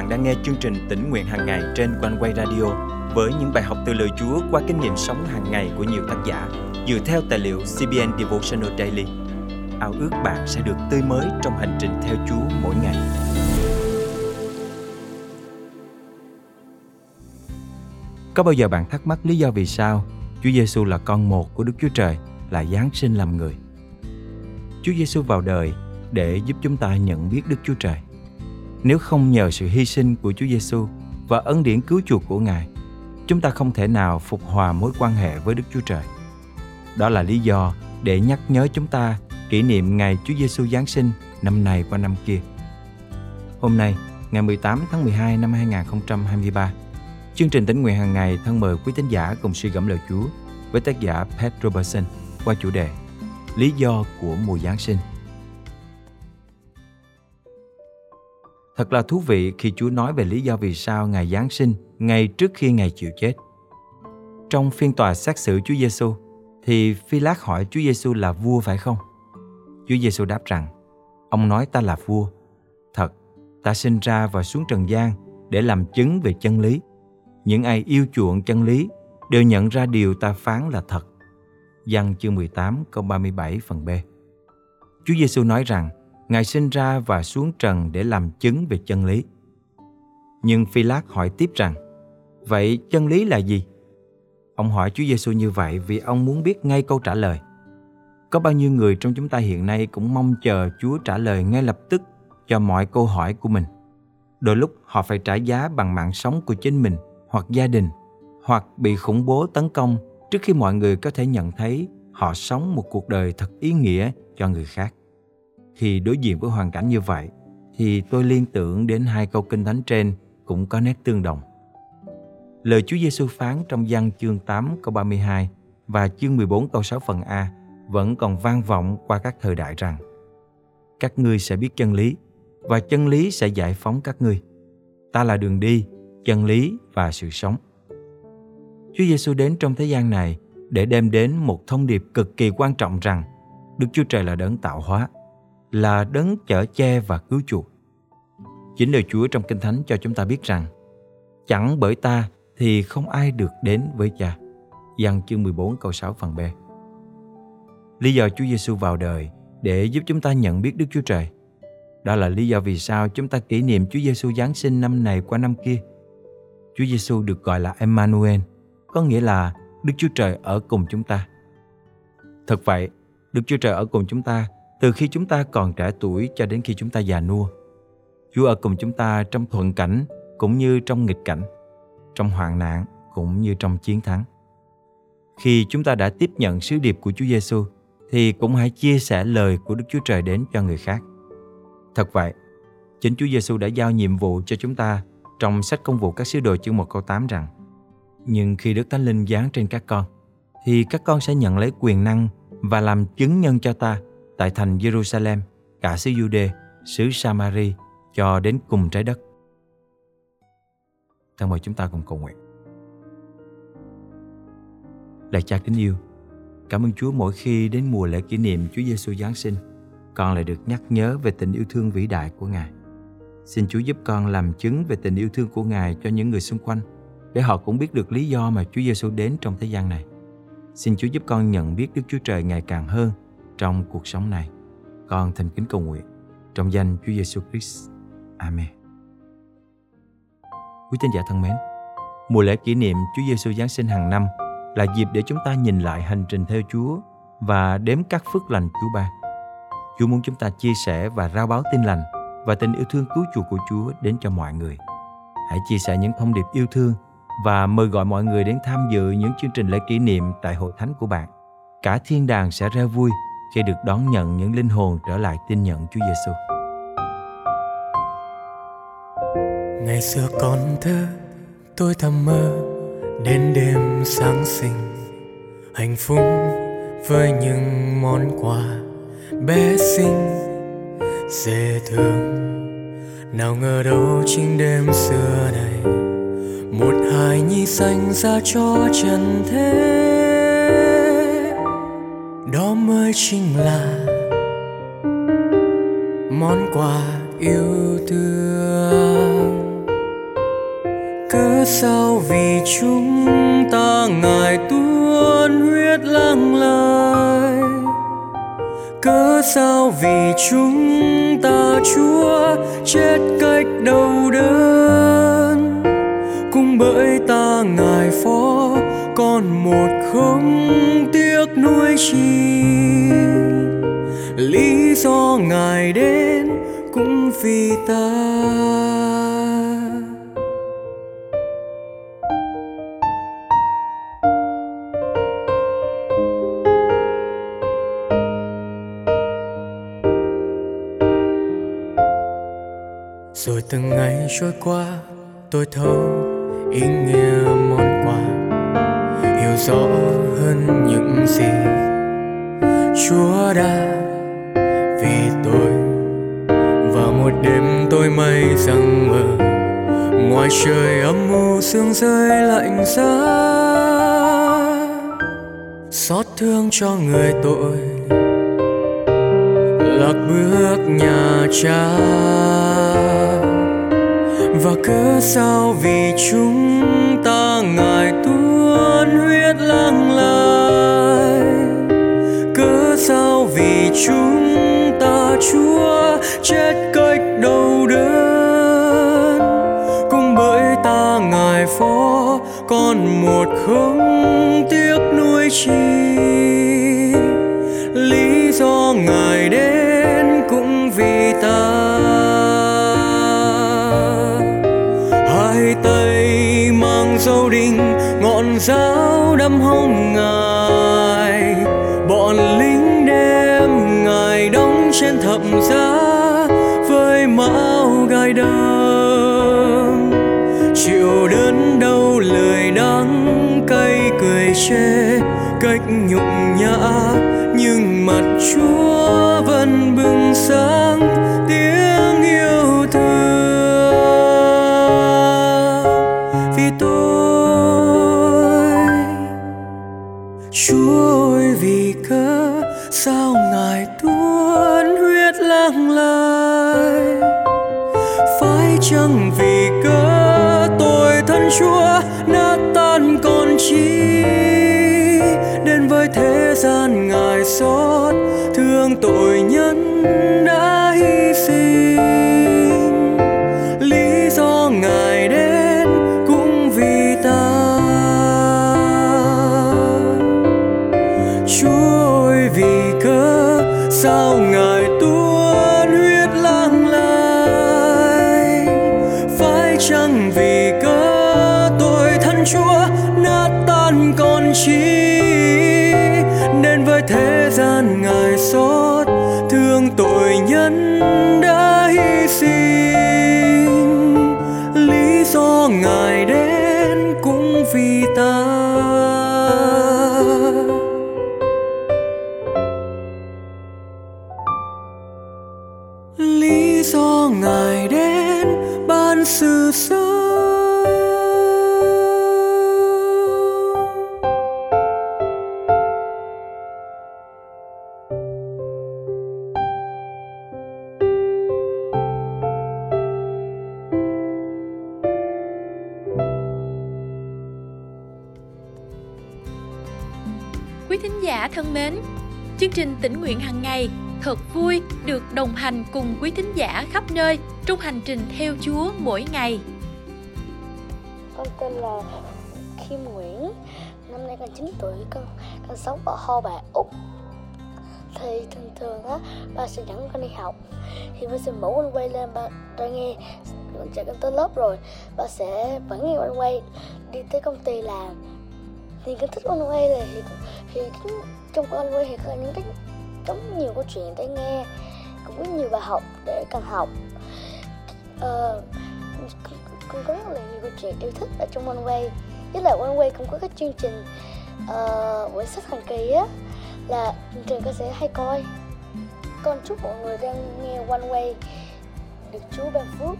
bạn đang nghe chương trình tỉnh nguyện hàng ngày trên quanh quay radio với những bài học từ lời Chúa qua kinh nghiệm sống hàng ngày của nhiều tác giả dựa theo tài liệu CBN Devotional Daily. Ao ước bạn sẽ được tươi mới trong hành trình theo Chúa mỗi ngày. Có bao giờ bạn thắc mắc lý do vì sao Chúa Giêsu là con một của Đức Chúa Trời, là Giáng sinh làm người? Chúa Giêsu vào đời để giúp chúng ta nhận biết Đức Chúa Trời. Nếu không nhờ sự hy sinh của Chúa Giêsu và ân điển cứu chuộc của Ngài, chúng ta không thể nào phục hòa mối quan hệ với Đức Chúa Trời. Đó là lý do để nhắc nhớ chúng ta kỷ niệm ngày Chúa Giêsu Giáng sinh năm này qua năm kia. Hôm nay, ngày 18 tháng 12 năm 2023, chương trình tính nguyện hàng ngày thân mời quý tín giả cùng suy gẫm lời Chúa với tác giả Pat Robertson qua chủ đề Lý do của mùa Giáng sinh. Thật là thú vị khi Chúa nói về lý do vì sao Ngài Giáng sinh ngay trước khi Ngài chịu chết. Trong phiên tòa xét xử Chúa Giêsu, thì phi lát hỏi Chúa Giêsu là vua phải không? Chúa Giêsu đáp rằng, ông nói ta là vua. Thật, ta sinh ra và xuống trần gian để làm chứng về chân lý. Những ai yêu chuộng chân lý đều nhận ra điều ta phán là thật. Giăng chương 18 câu 37 phần B. Chúa Giêsu nói rằng Ngài sinh ra và xuống trần để làm chứng về chân lý. Nhưng phi lát hỏi tiếp rằng, vậy chân lý là gì? Ông hỏi Chúa Giêsu như vậy vì ông muốn biết ngay câu trả lời. Có bao nhiêu người trong chúng ta hiện nay cũng mong chờ Chúa trả lời ngay lập tức cho mọi câu hỏi của mình. Đôi lúc họ phải trả giá bằng mạng sống của chính mình hoặc gia đình, hoặc bị khủng bố tấn công trước khi mọi người có thể nhận thấy họ sống một cuộc đời thật ý nghĩa cho người khác. Khi đối diện với hoàn cảnh như vậy, thì tôi liên tưởng đến hai câu kinh thánh trên cũng có nét tương đồng. Lời Chúa Giêsu phán trong văn chương 8 câu 32 và chương 14 câu 6 phần A vẫn còn vang vọng qua các thời đại rằng Các ngươi sẽ biết chân lý và chân lý sẽ giải phóng các ngươi. Ta là đường đi, chân lý và sự sống. Chúa Giêsu đến trong thế gian này để đem đến một thông điệp cực kỳ quan trọng rằng Đức Chúa Trời là đấng tạo hóa là đấng chở che và cứu chuộc. Chính lời Chúa trong Kinh Thánh cho chúng ta biết rằng chẳng bởi ta thì không ai được đến với cha. Giăng chương 14 câu 6 phần B. Lý do Chúa Giêsu vào đời để giúp chúng ta nhận biết Đức Chúa Trời. Đó là lý do vì sao chúng ta kỷ niệm Chúa Giêsu Giáng sinh năm này qua năm kia. Chúa Giêsu được gọi là Emmanuel, có nghĩa là Đức Chúa Trời ở cùng chúng ta. Thật vậy, Đức Chúa Trời ở cùng chúng ta từ khi chúng ta còn trẻ tuổi cho đến khi chúng ta già nua. Chúa ở cùng chúng ta trong thuận cảnh cũng như trong nghịch cảnh, trong hoạn nạn cũng như trong chiến thắng. Khi chúng ta đã tiếp nhận sứ điệp của Chúa Giêsu, thì cũng hãy chia sẻ lời của Đức Chúa Trời đến cho người khác. Thật vậy, chính Chúa Giêsu đã giao nhiệm vụ cho chúng ta trong sách công vụ các sứ đồ chương 1 câu 8 rằng Nhưng khi Đức Thánh Linh giáng trên các con, thì các con sẽ nhận lấy quyền năng và làm chứng nhân cho ta tại thành Jerusalem, cả xứ Jude, xứ Samari cho đến cùng trái đất. Thân mời chúng ta cùng cầu nguyện. Lạy cha kính yêu, cảm ơn Chúa mỗi khi đến mùa lễ kỷ niệm Chúa Giêsu Giáng sinh, con lại được nhắc nhớ về tình yêu thương vĩ đại của Ngài. Xin Chúa giúp con làm chứng về tình yêu thương của Ngài cho những người xung quanh, để họ cũng biết được lý do mà Chúa Giêsu đến trong thế gian này. Xin Chúa giúp con nhận biết Đức Chúa Trời ngày càng hơn trong cuộc sống này. Con thành kính cầu nguyện trong danh Chúa Giêsu Christ. Amen. Quý tín giả thân mến, mùa lễ kỷ niệm Chúa Giêsu Giáng sinh hàng năm là dịp để chúng ta nhìn lại hành trình theo Chúa và đếm các phước lành Chúa ban. Chúa muốn chúng ta chia sẻ và rao báo tin lành và tình yêu thương cứu chuộc của Chúa đến cho mọi người. Hãy chia sẻ những thông điệp yêu thương và mời gọi mọi người đến tham dự những chương trình lễ kỷ niệm tại hội thánh của bạn. Cả thiên đàng sẽ reo vui khi được đón nhận những linh hồn trở lại tin nhận Chúa Giêsu. Ngày xưa còn thơ, tôi thầm mơ đến đêm sáng sinh, hạnh phúc với những món quà bé xinh, dễ thương. Nào ngờ đâu chính đêm xưa này, một hài nhi xanh ra cho trần thế chính là món quà yêu thương cớ sao vì chúng ta ngài tuôn huyết lăng lai cớ sao vì chúng ta chúa chết cách đau đớn? cũng bởi ta ngài phó còn một không tiếc nuối chi. Lý do ngài đến cũng vì ta. Rồi từng ngày trôi qua, tôi thấu ý nghĩa món quà rõ hơn những gì chúa đã vì tôi. Và một đêm tôi mây rằng mơ ngoài trời âm u sương rơi lạnh giá. Xót thương cho người tội, lạc bước nhà cha. Và cớ sao vì chúng ta ngài ngài đến cũng vì ta. Hai tay mang dấu đinh, ngọn giáo đâm hông ngài. Bọn lính đem ngài đóng trên thập giá với mão gai đâm. Chịu đớn đau lời đắng cay cười chê, cách nhục nhã nhưng mặt chúa vẫn bừng sáng, tiếng yêu thương. Vì tôi, chúa ơi, vì cớ sao ngài tuôn huyết lang lai phải chăng vì cớ tôi thân chúa nát tan còn chi? Đến với thế gian ngài xót thân mến, chương trình tỉnh nguyện hàng ngày thật vui được đồng hành cùng quý thính giả khắp nơi trong hành trình theo Chúa mỗi ngày. Con tên là Kim Nguyễn, năm nay con 9 tuổi, con con sống ở Ho Bà Úc. Thì thường thường á, ba sẽ dẫn con đi học. Thì ba sẽ mở con quay lên ba ra nghe con chạy con tới lớp rồi, ba sẽ vẫn nghe con quay đi tới công ty làm. Thì cái thích quanh quay này thì thì trong quanh quay thì có những cái có nhiều câu chuyện để nghe, cũng có nhiều bài học để cần học. Ờ, cũng có rất là nhiều câu chuyện yêu thích ở trong One Way với lại One Way cũng có cái chương trình ờ, uh, buổi sách hàng kỳ á là chương trình con sẽ hay coi. Con chúc mọi người đang nghe One Way được Chúa ban phước.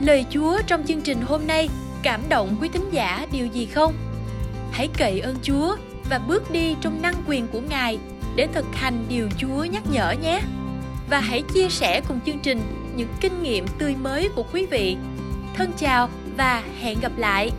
Lời Chúa trong chương trình hôm nay cảm động quý thính giả điều gì không? Hãy cậy ơn Chúa và bước đi trong năng quyền của Ngài để thực hành điều Chúa nhắc nhở nhé. Và hãy chia sẻ cùng chương trình những kinh nghiệm tươi mới của quý vị. thân chào và hẹn gặp lại